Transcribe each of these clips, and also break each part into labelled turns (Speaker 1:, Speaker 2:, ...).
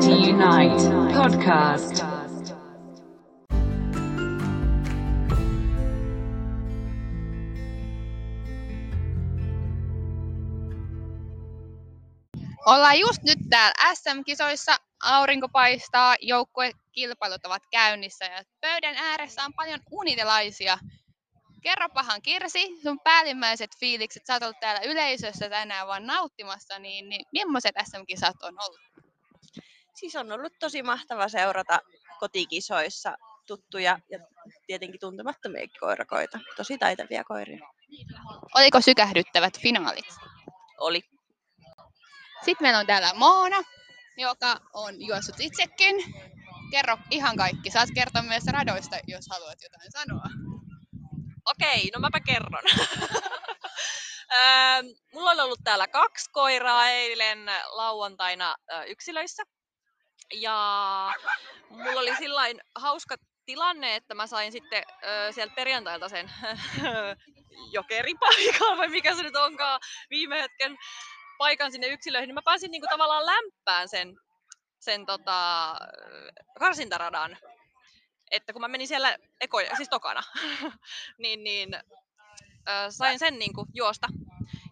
Speaker 1: to Unite podcast.
Speaker 2: Ollaan just nyt täällä SM-kisoissa, aurinko paistaa, joukkuekilpailut ovat käynnissä ja pöydän ääressä on paljon unitelaisia. Kerropahan Kirsi, sun päällimmäiset fiilikset, sä oot ollut täällä yleisössä tänään vaan nauttimassa, niin, niin millaiset SM-kisat on ollut?
Speaker 3: Siis on ollut tosi mahtava seurata kotikisoissa tuttuja ja tietenkin tuntemattomia koirakoita. Tosi taitavia koiria.
Speaker 2: Oliko sykähdyttävät finaalit?
Speaker 3: Oli.
Speaker 2: Sitten meillä on täällä Moona, joka on juossut itsekin. Kerro ihan kaikki. Saat kertoa myös radoista, jos haluat jotain sanoa.
Speaker 3: Okei, no mäpä kerron. Öö, Mulla on ollut täällä kaksi koiraa eilen lauantaina yksilöissä. Ja mulla oli sillain hauska tilanne, että mä sain sitten ö, sieltä perjantailta sen jokeripaikan, vai mikä se nyt onkaan, viime hetken paikan sinne yksilöihin, niin mä pääsin niinku tavallaan lämpään sen, sen tota, karsintaradan. Että kun mä menin siellä ekoja, siis tokana, niin, niin ö, sain sen niinku juosta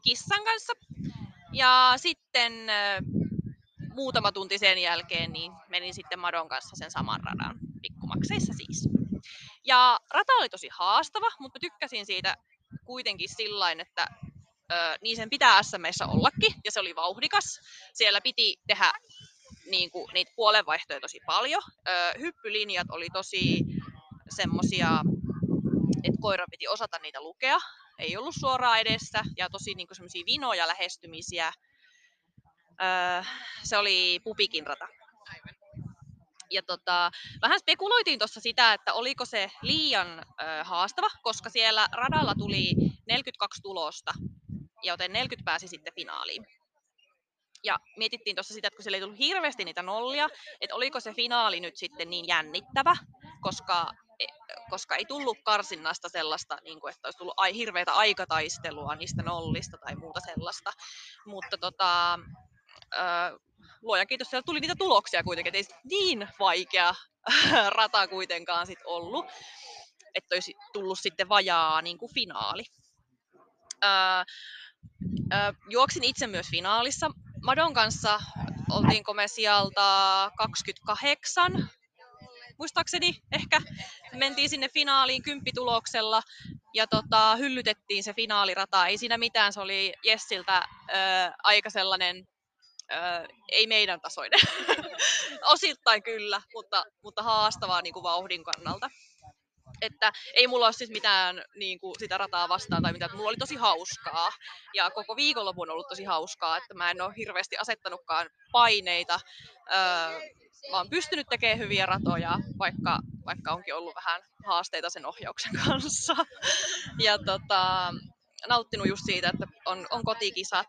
Speaker 3: kissan kanssa. Ja sitten muutama tunti sen jälkeen niin menin sitten Madon kanssa sen saman radan, pikkumakseissa siis. Ja rata oli tosi haastava, mutta tykkäsin siitä kuitenkin sillain, että ö, niin sen pitää SMissä ollakin, ja se oli vauhdikas. Siellä piti tehdä niin kuin, niitä puolenvaihtoja tosi paljon. Ö, hyppylinjat oli tosi semmosia, että koiran piti osata niitä lukea. Ei ollut suoraan edessä, ja tosi niin kuin, semmosia vinoja lähestymisiä. Öö, se oli pupikin rata. Ja tota, vähän spekuloitiin tuossa sitä, että oliko se liian ö, haastava, koska siellä radalla tuli 42 tulosta, joten 40 pääsi sitten finaaliin. Ja mietittiin tuossa sitä, että kun siellä ei tullut hirveästi niitä nollia, että oliko se finaali nyt sitten niin jännittävä, koska, e, koska ei tullut karsinnasta sellaista, niin kuin, että olisi tullut ai, hirveätä aikataistelua niistä nollista tai muuta sellaista. Mutta tota, luojan kiitos, siellä tuli niitä tuloksia kuitenkin, että ei niin vaikea rata kuitenkaan sit ollut, että olisi tullut sitten vajaa niin kuin finaali. Öö, öö, juoksin itse myös finaalissa. Madon kanssa oltiinko me sieltä 28, muistaakseni ehkä. Mentiin sinne finaaliin kymppituloksella ja tota, hyllytettiin se finaalirata. Ei siinä mitään, se oli Jessiltä ö, aika sellainen ö, ei meidän tasoinen. Osittain kyllä, mutta, mutta haastavaa niin kuin vauhdin kannalta. Että ei mulla ole siis mitään niin kuin sitä rataa vastaan tai mitään, mulla oli tosi hauskaa. Ja koko viikonloppu on ollut tosi hauskaa, että mä en ole hirveästi asettanutkaan paineita. Öö, mä oon pystynyt tekemään hyviä ratoja, vaikka, vaikka onkin ollut vähän haasteita sen ohjauksen kanssa. Ja tota, nauttinut just siitä, että on, on kotikisat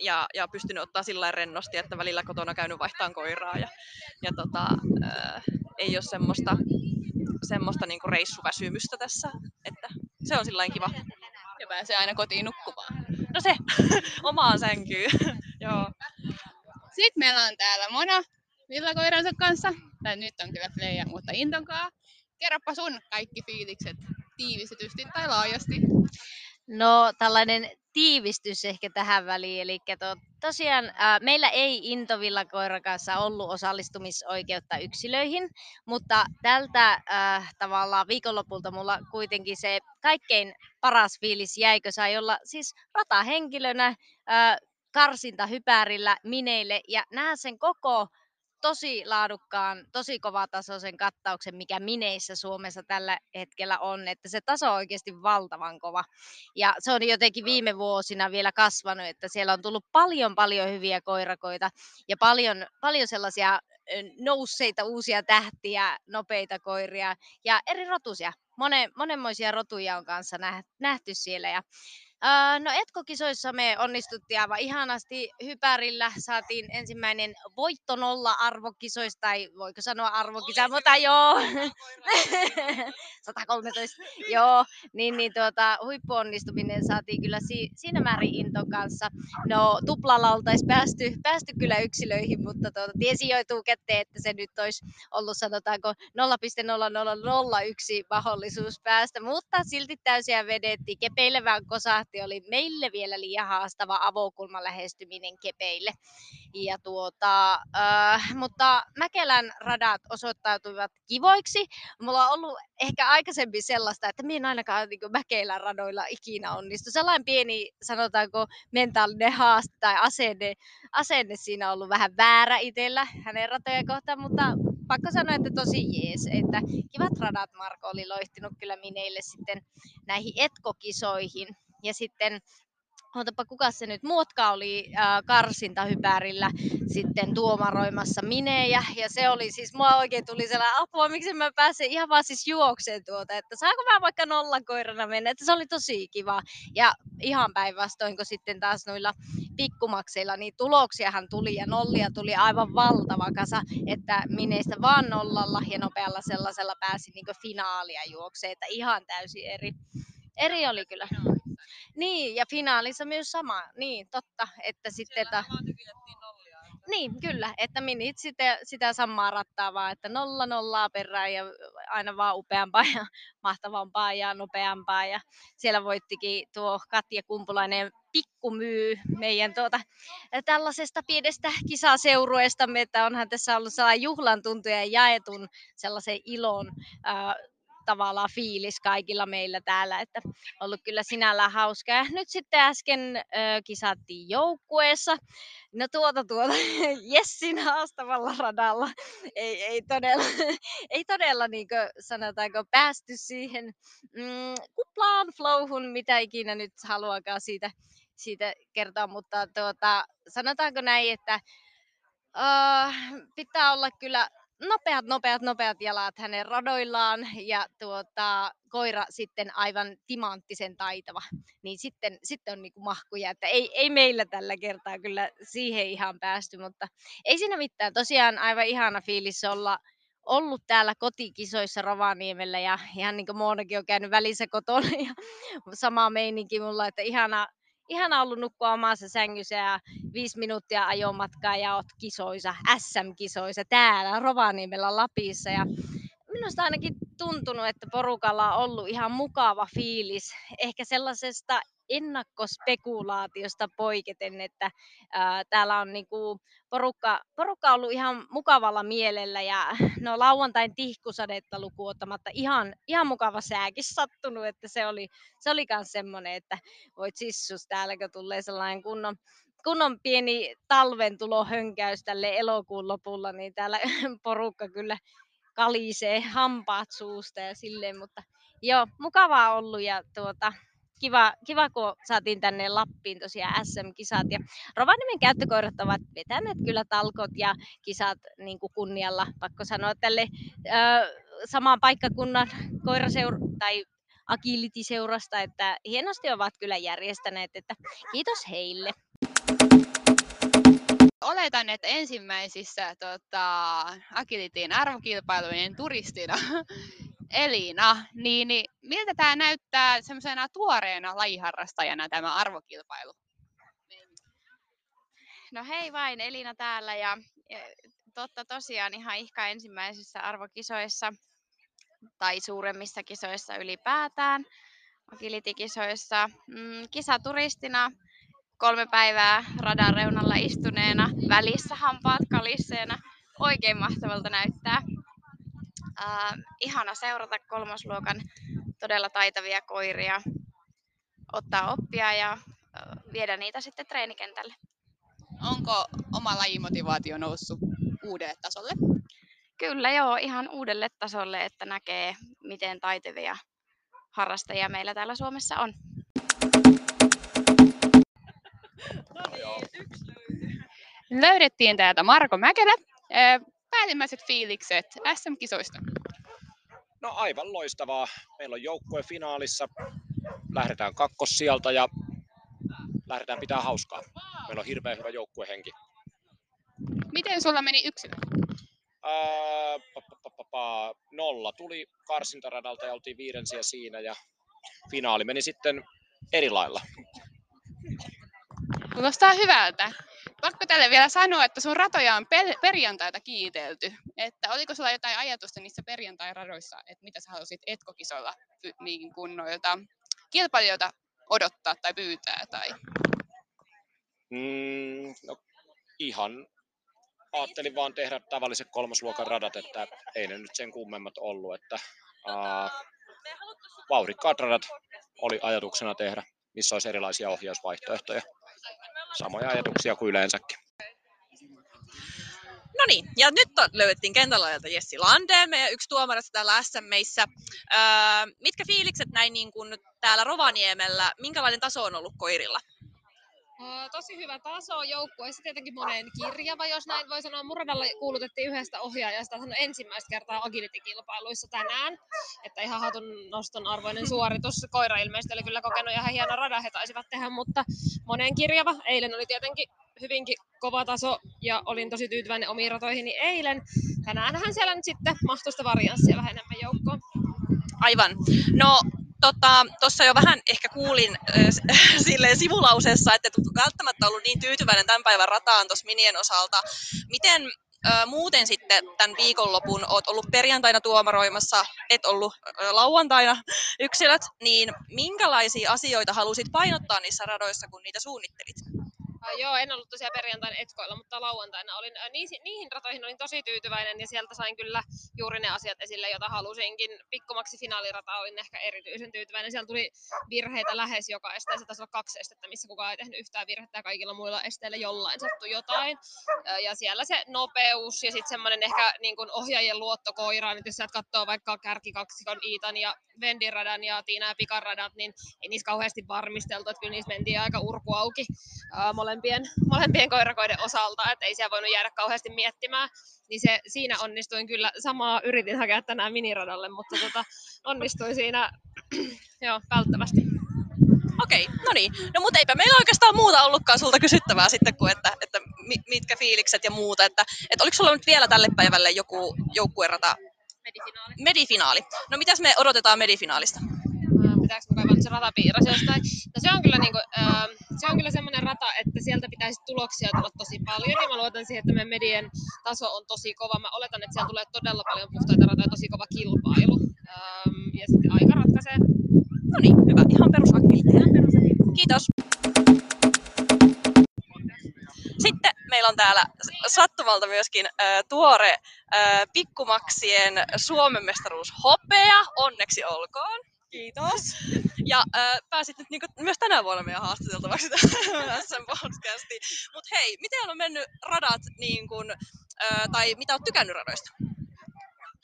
Speaker 3: ja, ja pystynyt ottaa sillä lailla rennosti, että välillä kotona käynyt vaihtaan koiraa ja, ja tota, ää, ei ole semmoista, semmoista niinku reissuväsymystä tässä, että se on sillä kiva.
Speaker 2: Ja pääsee aina kotiin nukkumaan.
Speaker 3: No se, omaan sänkyyn. Joo.
Speaker 2: Sitten meillä on täällä Mona villakoiransa kanssa. Tai nyt on kyllä Fleja, mutta Intonkaa. Kerropa sun kaikki fiilikset tiivistetysti tai laajasti.
Speaker 4: No tällainen tiivistys ehkä tähän väliin. Eli to, tosiaan ää, meillä ei Intovillakoiran kanssa ollut osallistumisoikeutta yksilöihin, mutta tältä ää, tavallaan viikonlopulta mulla kuitenkin se kaikkein paras fiilis jäi, kun sai olla siis ratahenkilönä ää, karsintahypärillä mineille ja nähdä sen koko tosi laadukkaan, tosi kovatasoisen kattauksen, mikä Mineissä Suomessa tällä hetkellä on, että se taso on oikeasti valtavan kova. Ja se on jotenkin viime vuosina vielä kasvanut, että siellä on tullut paljon paljon hyviä koirakoita ja paljon, paljon sellaisia nousseita uusia tähtiä, nopeita koiria ja eri rotusia. Monen, monenmoisia rotuja on kanssa näh- nähty siellä ja Öö, no etkokisoissa me onnistuttiin aivan ihanasti hypärillä. Saatiin ensimmäinen voitto nolla arvokisoista, tai voiko sanoa arvokisa, mutta joo. 113, joo. Niin, niin tuota, huippuonnistuminen saatiin kyllä si- siinä määrin Inton kanssa. No tuplalla oltaisiin päästy, päästy kyllä yksilöihin, mutta tuota, tiesi jo etukäteen, että se nyt olisi ollut sanotaanko 0,0001 mahdollisuus päästä, mutta silti täysiä vedettiin. Kepeille vaan kosahti, oli meille vielä liian haastava avokulma lähestyminen kepeille. Ja tuota, äh, mutta Mäkelän radat osoittautuivat kivoiksi. Mulla on ollut ehkä aikaisemmin sellaista, että minä en ainakaan niin Mäkelän radoilla ikinä onnistu. Sellainen pieni, sanotaanko, mentaalinen haaste tai asenne, asenne siinä on ollut vähän väärä itsellä hänen ratoja kohtaan, mutta pakko sanoa, että tosi jees. Että kivat radat Marko oli loihtinut kyllä mineille sitten näihin etkokisoihin. Ja sitten Ootapa, kuka se nyt, Muotka oli äh, karsintahypärillä sitten tuomaroimassa minejä, ja se oli siis, mua oikein tuli sellainen apua, miksi mä pääsen ihan vaan siis juokseen tuota, että saako mä vaikka nollakoirana mennä, että se oli tosi kiva, ja ihan päinvastoin, kun sitten taas noilla pikkumakseilla, niin tuloksiahan tuli, ja nollia tuli aivan valtava kasa, että mineistä vaan nollalla ja nopealla sellaisella pääsi niin finaalia juokseen, että ihan täysin eri, eri oli kyllä. Niin, ja finaalissa myös sama. Niin, totta. Että sitten... Ta... Niin, kyllä, että minit sitä, sitä samaa rattaa vaan, että nolla nollaa perään ja aina vaan upeampaa ja mahtavampaa ja nopeampaa. Ja siellä voittikin tuo Katja Kumpulainen pikkumyy meidän tuota, tällaisesta pienestä kisaseurueestamme, että onhan tässä ollut sellainen juhlan tuntu ja jaetun sellaisen ilon ää, tavallaan fiilis kaikilla meillä täällä, että ollut kyllä sinällään hauskaa. Ja nyt sitten äsken ö, kisattiin joukkueessa. No tuota tuota, Jessin haastavalla radalla. Ei, ei todella, ei todella niin kuin, sanotaanko päästy siihen mm, kuplaan, flowhun, mitä ikinä nyt haluakaan siitä, siitä kertoa, mutta tuota, sanotaanko näin, että Uh, pitää olla kyllä nopeat, nopeat, nopeat jalat hänen radoillaan ja tuota, koira sitten aivan timanttisen taitava. Niin sitten, sitten on niinku mahkuja, että ei, ei meillä tällä kertaa kyllä siihen ihan päästy, mutta ei siinä mitään. Tosiaan aivan ihana fiilis olla ollut täällä kotikisoissa Rovaniemellä ja ihan niin kuin Moonakin on käynyt välissä kotona ja sama meininki mulla, että ihana, ihana ollut nukkua omassa sängyssä ja viisi minuuttia ajomatkaa ja oot kisoissa, SM-kisoissa täällä Rovaniemellä Lapissa. Ja minusta ainakin tuntunut, että porukalla on ollut ihan mukava fiilis. Ehkä sellaisesta ennakkospekulaatiosta poiketen, että ää, täällä on niinku porukka, porukka ollut ihan mukavalla mielellä ja no lauantain tihkusadetta lukuottamatta ihan, ihan mukava sääkin sattunut, että se oli, se oli myös semmoinen, että voit sissus täällä, kun tulee sellainen kunnon, kunnon pieni talven tulohönkäys tälle elokuun lopulla, niin täällä porukka kyllä kalisee hampaat suusta ja silleen, mutta joo, mukavaa ollut ja tuota, kiva, kiva, kun saatiin tänne Lappiin tosiaan SM-kisat. Ja Rovaniemen käyttökoirat ovat vetäneet kyllä talkot ja kisat niin kuin kunnialla, pakko sanoa tälle ö, samaan paikkakunnan koiraseura tai agility-seurasta, että hienosti ovat kyllä järjestäneet, että kiitos heille.
Speaker 2: Oletan, että ensimmäisissä tota, Agilityin arvokilpailujen turistina Elina, niin, niin miltä tämä näyttää semmoisena tuoreena lajiharrastajana tämä arvokilpailu?
Speaker 5: No hei vain, Elina täällä ja, ja totta tosiaan ihan ihka ensimmäisissä arvokisoissa tai suuremmissa kisoissa ylipäätään, agility-kisoissa. Mm, kisaturistina kolme päivää radan reunalla istuneena, välissä hampaat kalisseena. Oikein mahtavalta näyttää. Uh, ihana seurata kolmosluokan todella taitavia koiria, ottaa oppia ja uh, viedä niitä sitten treenikentälle.
Speaker 2: Onko oma lajimotivaatio noussut uudelle tasolle?
Speaker 5: Kyllä joo, ihan uudelle tasolle, että näkee miten taitavia harrastajia meillä täällä Suomessa on.
Speaker 2: No niin, yksi Löydettiin täältä Marko Mäkelä päällimmäiset fiilikset SM-kisoista?
Speaker 6: No aivan loistavaa. Meillä on joukkue finaalissa. Lähdetään kakkossieltä ja lähdetään pitää hauskaa. Meillä on hirveän hyvä joukkuehenki.
Speaker 2: Miten sulla meni yksilö?
Speaker 6: Ää, pa, pa, pa, pa, pa, nolla tuli karsintaradalta ja oltiin viidensiä siinä ja finaali meni sitten eri lailla.
Speaker 2: Kuulostaa hyvältä. Pakko tälle vielä sanoa, että sun ratoja on pel- perjantaita kiitelty. Että oliko sulla jotain ajatusta niissä perjantai-radoissa, että mitä sä haluaisit etkokisoilla py- niin kun noilta kilpailijoilta odottaa tai pyytää? Tai...
Speaker 6: Mm, no, ihan ajattelin vaan tehdä tavalliset kolmosluokan radat, että ei ne nyt sen kummemmat ollut, että ää, vauhdikkaat radat oli ajatuksena tehdä, missä olisi erilaisia ohjausvaihtoehtoja. Samoja ajatuksia kuin yleensäkin.
Speaker 3: No niin, ja nyt löydettiin kentällä Jessi Landeen, meidän yksi tuomarista täällä SMeissä. Öö, mitkä fiilikset näin niin kuin täällä Rovaniemellä, minkälainen taso on ollut koirilla?
Speaker 7: Tosi hyvä taso joukkueessa, tietenkin monen kirjava, jos näin voi sanoa. Muradalla kuulutettiin yhdestä ohjaajasta hän on ensimmäistä kertaa agility-kilpailuissa tänään. Että ihan hatun noston arvoinen suoritus. Koira ilmeisesti oli kyllä kokenut ihan hieno rada, he taisivat tehdä, mutta monen kirjava. Eilen oli tietenkin hyvinkin kova taso ja olin tosi tyytyväinen omiin ratoihini eilen. Tänäänhän siellä nyt sitten mahtui sitä varianssia vähän enemmän joukkoon.
Speaker 3: Aivan. No, tuossa tota, jo vähän ehkä kuulin äh, silleen sivulauseessa, että et välttämättä ollut niin tyytyväinen tämän päivän rataan tuossa minien osalta. Miten äh, muuten sitten tämän viikonlopun oot ollut perjantaina tuomaroimassa, et ollut äh, lauantaina yksilöt, niin minkälaisia asioita halusit painottaa niissä radoissa, kun niitä suunnittelit?
Speaker 7: Joo, en ollut tosiaan perjantaina etkoilla, mutta lauantaina olin. Uh, niihin, niihin ratoihin olin tosi tyytyväinen ja sieltä sain kyllä juuri ne asiat esille, joita halusinkin. Pikkumaksi finaalirata olin ehkä erityisen tyytyväinen. Siellä tuli virheitä lähes joka este, se taisi olla kaksi estettä, missä kukaan ei tehnyt yhtään virhettä ja kaikilla muilla esteillä jollain sattui jotain. Ja siellä se nopeus ja sitten semmoinen ehkä niin kuin ohjaajien luottokoira, niin jos sä katsoo vaikka kärkikaksikon Iitan ja Vendin radan ja Tiina ja Pikan radat, niin ei niissä kauheasti varmisteltu, että kyllä niissä mentiin aika urku auki ää, molempien, molempien koirakoiden osalta, että ei siellä voinut jäädä kauheasti miettimään. Niin se, siinä onnistuin kyllä, samaa yritin hakea tänään miniradalle, mutta tota, onnistuin siinä joo, välttävästi.
Speaker 3: Okei, no niin. No mutta eipä meillä oikeastaan muuta ollutkaan sulta kysyttävää sitten kuin, että, että mi- mitkä fiilikset ja muuta. Että, että oliko sulla nyt vielä tälle päivälle joku joukkuerata
Speaker 7: Medifinaali.
Speaker 3: medifinaali? No mitäs me odotetaan medifinaalista?
Speaker 7: Ää, Pitääkö kaivaa se ratapiirros jostain? No se on kyllä, niinku, ää, se on kyllä semmoinen rata, että sieltä pitäisi tuloksia tulla tosi paljon. Ja mä luotan siihen, että meidän medien taso on tosi kova. Mä oletan, että siellä tulee todella paljon puhtaita ratoja ja tosi kova kilpailu. Äm, ja sitten aika ratkaisee.
Speaker 3: No niin, hyvä. Ihan perusakiliteja. Kiitos. Sitten meillä on täällä sattumalta myöskin äh, tuore äh, pikkumaksien Suomen mestaruus hopea. Onneksi olkoon. Kiitos. Ja äh, pääsit nyt niinku myös tänä vuonna meidän haastateltavaksi SM podcastiin. Mutta hei, miten on mennyt radat, niin kun, äh, tai mitä oot tykännyt radoista?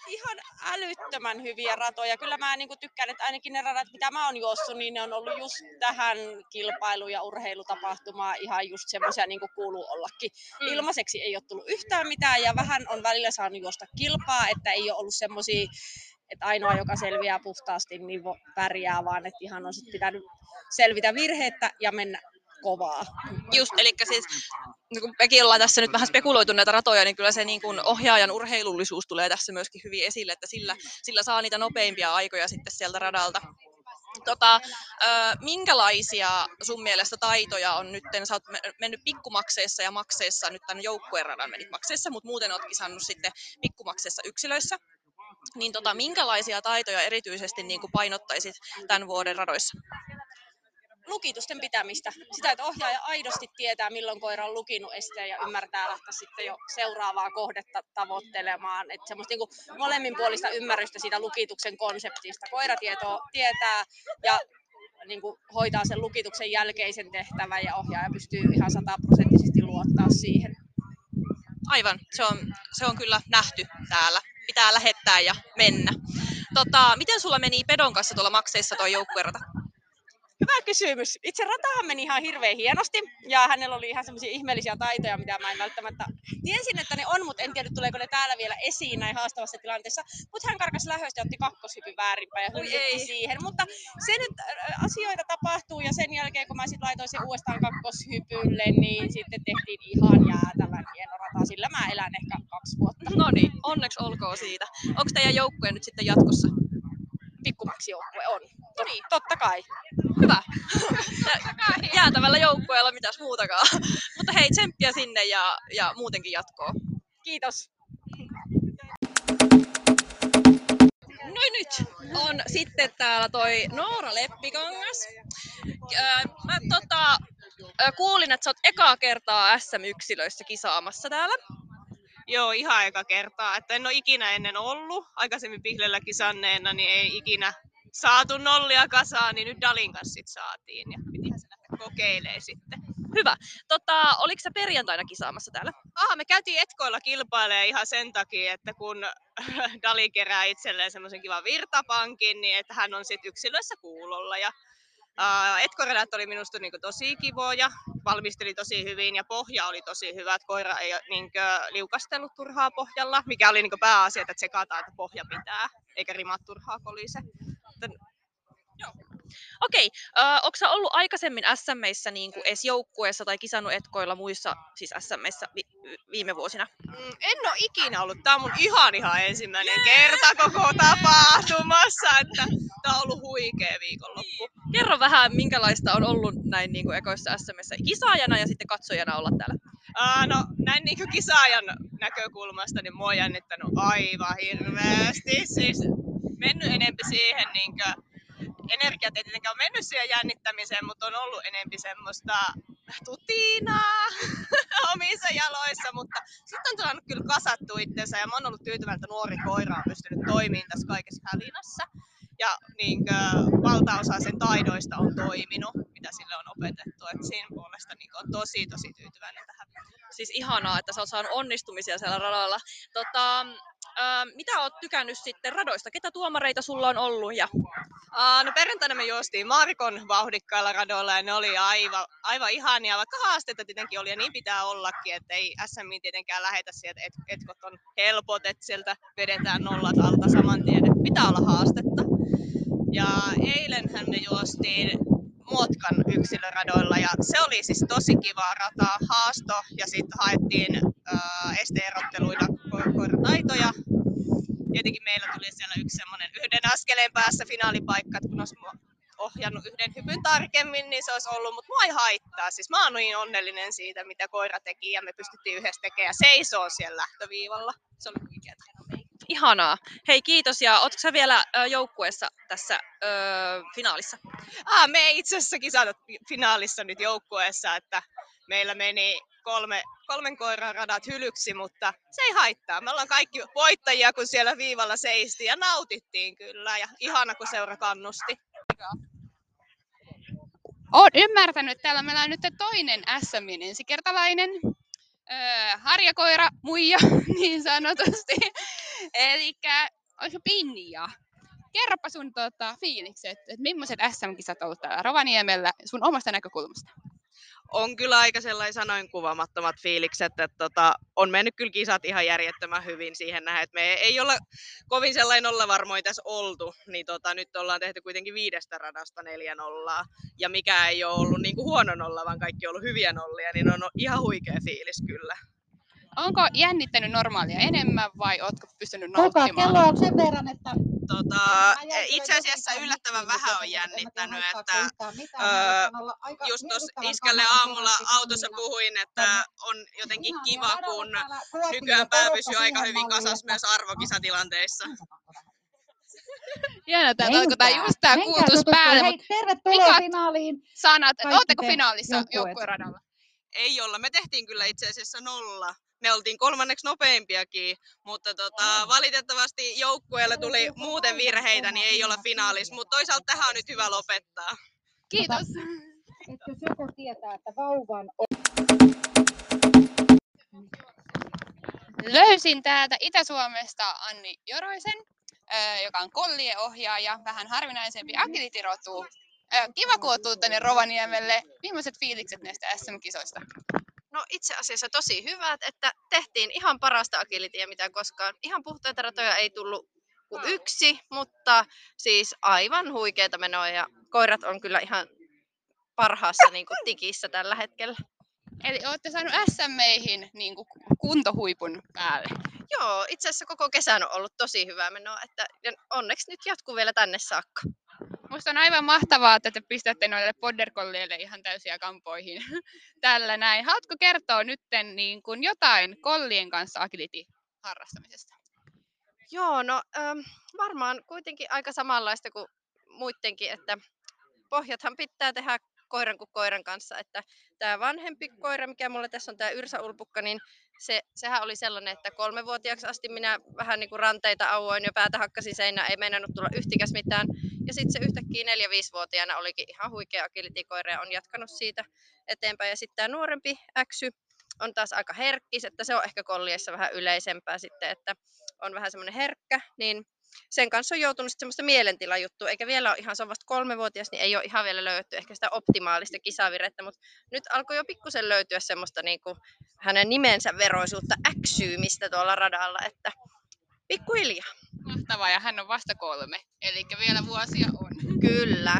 Speaker 8: ihan älyttömän hyviä ratoja. Kyllä mä niin tykkään, että ainakin ne radat, mitä mä oon juossut, niin ne on ollut just tähän kilpailu- ja urheilutapahtumaan ihan just semmoisia niin kuin kuuluu ollakin.
Speaker 7: Mm.
Speaker 8: Ilmaiseksi ei ole tullut yhtään mitään ja vähän on välillä saanut juosta kilpaa, että ei ole ollut semmoisia, että ainoa, joka selviää puhtaasti, niin vo- pärjää, vaan että ihan on sit pitänyt selvitä virheettä ja mennä kovaa.
Speaker 3: Just, eli siis niin kun mekin ollaan tässä nyt vähän spekuloitu näitä ratoja, niin kyllä se niin kun ohjaajan urheilullisuus tulee tässä myöskin hyvin esille, että sillä, sillä saa niitä nopeimpia aikoja sitten sieltä radalta. Tota, minkälaisia sun mielestä taitoja on nyt, sä oot me- mennyt pikkumakseissa ja makseissa, nyt tämän joukkueen radan menit makseissa, mutta muuten oot kisannut sitten pikkumakseissa yksilöissä, niin tota, minkälaisia taitoja erityisesti niin kuin painottaisit tämän vuoden radoissa?
Speaker 8: lukitusten pitämistä. Sitä, että ohjaaja aidosti tietää, milloin koira on lukinut esteen ja ymmärtää lähteä sitten jo seuraavaa kohdetta tavoittelemaan. Että semmoista niin molemminpuolista ymmärrystä siitä lukituksen konseptista. Koira tieto, tietää ja niin kuin hoitaa sen lukituksen jälkeisen tehtävän ja ohjaaja pystyy ihan sataprosenttisesti luottaa siihen.
Speaker 3: Aivan, se on, se on kyllä nähty täällä. Pitää lähettää ja mennä. Tota, miten sulla meni Pedon kanssa tuolla makseissa tuo joukkuerata?
Speaker 8: Hyvä kysymys. Itse ratahan meni ihan hirveän hienosti ja hänellä oli ihan semmoisia ihmeellisiä taitoja, mitä mä en välttämättä tiesin, että ne on, mutta en tiedä tuleeko ne täällä vielä esiin näin haastavassa tilanteessa. Mutta hän karkas lähöstä ja otti kakkoshypyn väärinpäin ja hyllytti
Speaker 3: ei.
Speaker 8: siihen. Mutta se nyt asioita tapahtuu ja sen jälkeen kun mä sitten laitoin sen uudestaan kakkoshypylle, niin sitten tehtiin ihan jäätävän. Sillä mä elän ehkä kaksi vuotta.
Speaker 3: No niin, onneksi olkoon siitä. Onko teidän joukkue nyt sitten jatkossa?
Speaker 8: Pikkumaksi joukkue on. To- niin. Totta kai.
Speaker 3: Hyvä. Jäätävällä joukkueella mitäs muutakaan. Mutta hei, tsemppiä sinne ja, ja muutenkin jatkoa.
Speaker 8: Kiitos.
Speaker 3: No nyt on sitten täällä toi Noora Leppikangas. Mä tota, kuulin, että sä oot ekaa kertaa SM-yksilöissä kisaamassa täällä.
Speaker 9: Joo, ihan eka kertaa. Että en ole ikinä ennen ollut. Aikaisemmin Pihlellä kisanneena, niin ei ikinä saatu nollia kasaan, niin nyt Dalin kanssa sit saatiin. Ja pitihän se lähteä kokeilemaan sitten.
Speaker 3: Hyvä. Tota, oliko sä perjantaina kisaamassa täällä?
Speaker 9: Aha, me käytiin Etkoilla kilpailemaan ihan sen takia, että kun Dali kerää itselleen semmoisen kivan virtapankin, niin että hän on sitten yksilöissä kuulolla. Ja Uh, oli minusta niinku tosi kivoja, valmisteli tosi hyvin ja pohja oli tosi hyvä, että koira ei niinku, liukastellut turhaa pohjalla, mikä oli niinku pääasia, että tsekataan, että pohja pitää, eikä rimat turhaa kolise.
Speaker 3: Okei, äh, onko sä ollut aikaisemmin SMissä niin kuin edes joukkueessa tai kisannut etkoilla muissa siis SMissä vi- viime vuosina?
Speaker 9: Mm, en ole ikinä ollut. Tämä on mun ihan ihan ensimmäinen kerta koko tapahtumassa, että tämä on ollut huikea viikonloppu.
Speaker 3: Kerro vähän, minkälaista on ollut näin niin kuin ekoissa SMissä kisaajana ja sitten katsojana olla täällä.
Speaker 9: Uh, no näin niin kisaajan näkökulmasta, niin mua on jännittänyt aivan hirveästi. Siis mennyt enempi siihen, niin kuin, energiat ei tietenkään ole mennyt siihen jännittämiseen, mutta on ollut enempi semmoista tutinaa omissa jaloissa, mutta sitten on saanut kyllä kasattu itsensä ja mä oon ollut tyytyväinen, että nuori koira on pystynyt toimimaan tässä kaikessa hälinässä. Ja niin kuin, valtaosa sen taidoista on toiminut, mitä sille on opetettu. Et siinä puolesta niin on tosi tosi tyytyväinen tähän.
Speaker 3: Siis ihanaa, että sä oot saanut onnistumisia siellä radalla. Tota, ää, mitä oot tykännyt sitten radoista? Ketä tuomareita sulla on ollut? Ja...
Speaker 9: Uh, no perjantaina me juostiin Markon vauhdikkailla radoilla ja ne oli aivan, aivan ihania, vaikka haasteita tietenkin oli ja niin pitää ollakin, että ei SMI tietenkään lähetä sieltä, että et, etkot on helpot, että sieltä vedetään nollat alta saman tien, että pitää olla haastetta. Ja eilenhän me juostiin Muotkan yksilöradoilla ja se oli siis tosi kiva rata, haasto ja sitten haettiin äh, esteerotteluina ko- koirataitoja. Tietenkin meillä tuli siellä yksi semmoinen yhden askeleen päässä finaalipaikka, että kun olisi ohjannut yhden hypyn tarkemmin, niin se olisi ollut, mutta mua ei haittaa. Siis mä oon niin onnellinen siitä, mitä koira teki ja me pystyttiin yhdessä tekemään seisoo siellä lähtöviivalla. Se oli huikeeta.
Speaker 3: Ihanaa. Hei kiitos ja ootko sä vielä ö, joukkueessa tässä ö, finaalissa?
Speaker 9: Ah, me ei itse asiassa kisata finaalissa nyt joukkueessa, että meillä meni kolme, kolmen koiran radat hylyksi, mutta se ei haittaa. Me ollaan kaikki voittajia, kun siellä viivalla seistiin ja nautittiin kyllä ja ihana, kun seura kannusti.
Speaker 2: Olen ymmärtänyt, että täällä meillä on nyt toinen SMin ensikertalainen. Öö, harjakoira, muija, niin sanotusti. Eli olisiko Pinja? Kerropa sun tota, fiilikset, että millaiset SM-kisat on ollut täällä Rovaniemellä sun omasta näkökulmasta?
Speaker 10: on kyllä aika sellainen sanoin kuvaamattomat fiilikset, että tota, on mennyt kyllä kisat ihan järjettömän hyvin siihen nähden, että me ei olla kovin sellainen olla varmoin tässä oltu, niin tota, nyt ollaan tehty kuitenkin viidestä radasta neljä nollaa, ja mikä ei ole ollut niin kuin huono nolla, vaan kaikki on ollut hyviä nollia, niin on ihan huikea fiilis kyllä.
Speaker 2: Onko jännittänyt normaalia enemmän vai ootko pystynyt
Speaker 11: Kuka
Speaker 2: nauttimaan?
Speaker 11: kello on sen verran, että
Speaker 10: Tota, itse asiassa yllättävän vähän on jännittänyt, että öö, just tuossa iskälle aamulla autossa puhuin, että
Speaker 11: Tonne
Speaker 10: on jotenkin kiva, kun nykyään pää pysyy aika hyvin
Speaker 11: että-
Speaker 10: myös arvokisatilanteissa.
Speaker 2: Hienoa, tää alkoi
Speaker 11: Menkää,
Speaker 2: just tää
Speaker 11: menkää
Speaker 2: kuultus päälle,
Speaker 11: Hei, tervetuloa finaaliin.
Speaker 2: sanat, ootteko
Speaker 11: te
Speaker 2: finaalissa joukkueradalla?
Speaker 10: Ei olla, me tehtiin kyllä itse asiassa nolla. Me oltiin kolmanneksi nopeimpiakin, mutta tota, valitettavasti joukkueelle tuli muuten virheitä, niin ei olla finaalissa. Mutta toisaalta tähän on nyt hyvä lopettaa.
Speaker 2: Kiitos.
Speaker 11: Että jos joku tietää, että vauvan
Speaker 2: Löysin täältä Itä-Suomesta Anni Joroisen, joka on kollien ohjaaja, vähän harvinaisempi agility-rotu. Ö, Kiva, kun tänne Rovaniemelle. Millaiset fiilikset näistä SM-kisoista?
Speaker 12: No itse asiassa tosi hyvät, että tehtiin ihan parasta agilityä mitä koskaan. Ihan puhtaita ratoja ei tullut kuin yksi, mutta siis aivan huikeita menoa ja koirat on kyllä ihan parhaassa niin kuin, tikissä tällä hetkellä.
Speaker 2: Eli olette saanut SMEihin niin kuin kuntohuipun päälle.
Speaker 12: Joo, itse asiassa koko kesän on ollut tosi hyvää menoa, että onneksi nyt jatkuu vielä tänne saakka.
Speaker 2: Musta on aivan mahtavaa, että te pistätte noille podderkolleille ihan täysiä kampoihin tällä näin. Haluatko kertoa nytten niin kuin jotain kollien kanssa agility harrastamisesta?
Speaker 12: Joo, no ähm, varmaan kuitenkin aika samanlaista kuin muidenkin, että pohjathan pitää tehdä koiran kuin koiran kanssa, että tämä vanhempi koira, mikä mulla tässä on tämä Yrsä Ulpukka, niin se, sehän oli sellainen, että kolmevuotiaaksi asti minä vähän niin kuin ranteita auoin ja päätä hakkasin seinään, ei meinannut tulla yhtikäs mitään. Ja sitten se yhtäkkiä neljä-viisivuotiaana olikin ihan huikea agility-koira ja on jatkanut siitä eteenpäin. Ja sitten tämä nuorempi äksy on taas aika herkkis, että se on ehkä kolliessa vähän yleisempää sitten, että on vähän semmoinen herkkä, niin sen kanssa on joutunut sitten semmoista mielentilajuttua, eikä vielä ole ihan, se on vasta kolmevuotias, niin ei ole ihan vielä löydetty ehkä sitä optimaalista kisavirettä, mutta nyt alkoi jo pikkusen löytyä semmoista niin kuin hänen nimensä veroisuutta äksyymistä tuolla radalla, että pikkuhiljaa.
Speaker 2: Mahtavaa, ja hän on vasta kolme, eli vielä vuosia on.
Speaker 12: Kyllä.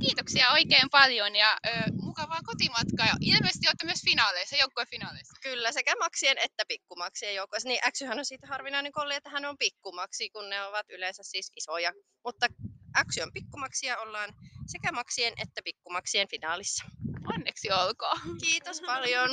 Speaker 2: Kiitoksia oikein paljon ja ö, mukavaa kotimatkaa. Ja ilmeisesti olette myös finaaleissa, joukkuefinaaleissa.
Speaker 12: Kyllä, sekä maksien että pikkumaksien joukossa. Niin Xyhän on siitä harvinainen kolli, että hän on pikkumaksi, kun ne ovat yleensä siis isoja. Mutta Xy on pikkumaksia, ollaan sekä maksien että pikkumaksien finaalissa.
Speaker 2: Onneksi olkoon.
Speaker 12: Kiitos paljon.